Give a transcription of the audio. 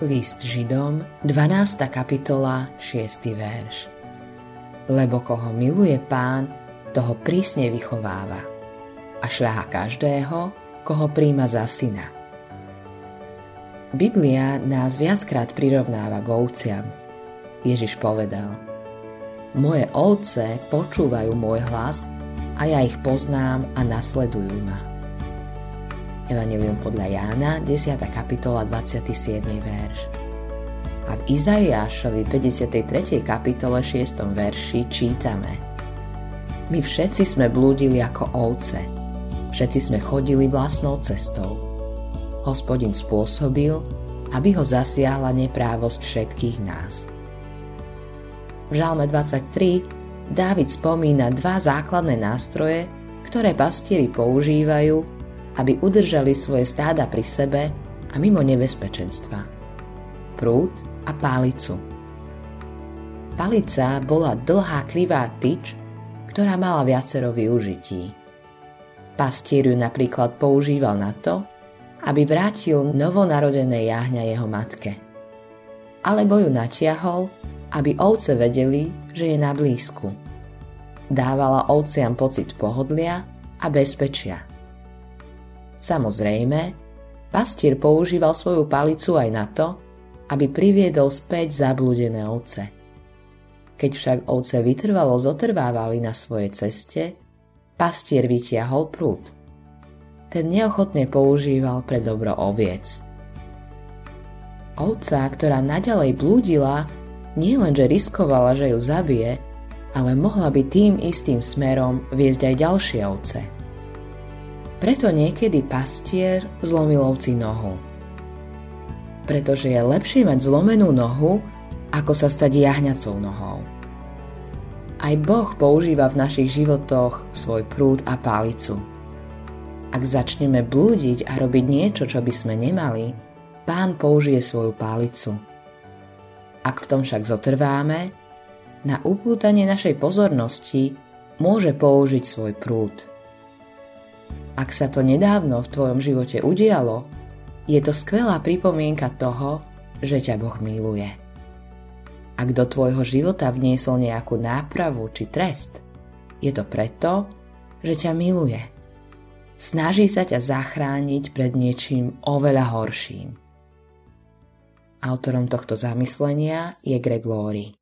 List Židom, 12. kapitola, 6. verš. Lebo koho miluje pán, toho prísne vychováva a šľaha každého, koho príjma za syna. Biblia nás viackrát prirovnáva k ovciam. Ježiš povedal Moje ovce počúvajú môj hlas a ja ich poznám a nasledujú ma. Evangelium podľa Jána, 10. kapitola, 27. verš. A v Izaiášovi 53. kapitole 6. verši čítame My všetci sme blúdili ako ovce, všetci sme chodili vlastnou cestou. Hospodin spôsobil, aby ho zasiahla neprávosť všetkých nás. V Žalme 23 Dávid spomína dva základné nástroje, ktoré pastieri používajú, aby udržali svoje stáda pri sebe a mimo nebezpečenstva. Prúd a pálicu. Palica bola dlhá krivá tyč, ktorá mala viacero využití. Pastier ju napríklad používal na to, aby vrátil novonarodené jáhňa jeho matke. Alebo ju natiahol, aby ovce vedeli, že je na blízku. Dávala ovciam pocit pohodlia a bezpečia. Samozrejme, pastier používal svoju palicu aj na to, aby priviedol späť zablúdené ovce. Keď však ovce vytrvalo zotrvávali na svojej ceste, pastier vytiahol prúd. Ten neochotne používal pre dobro oviec. Ovca, ktorá naďalej blúdila, nielenže riskovala, že ju zabije, ale mohla by tým istým smerom viesť aj ďalšie ovce – preto niekedy pastier zlomil ovci nohu. Pretože je lepšie mať zlomenú nohu, ako sa stať jahňacou nohou. Aj Boh používa v našich životoch svoj prúd a pálicu. Ak začneme blúdiť a robiť niečo, čo by sme nemali, Pán použije svoju pálicu. Ak v tom však zotrváme, na upútanie našej pozornosti môže použiť svoj prúd. Ak sa to nedávno v tvojom živote udialo, je to skvelá pripomienka toho, že ťa Boh miluje. Ak do tvojho života vniesol nejakú nápravu či trest, je to preto, že ťa miluje. Snaží sa ťa zachrániť pred niečím oveľa horším. Autorom tohto zamyslenia je Greg Laurie.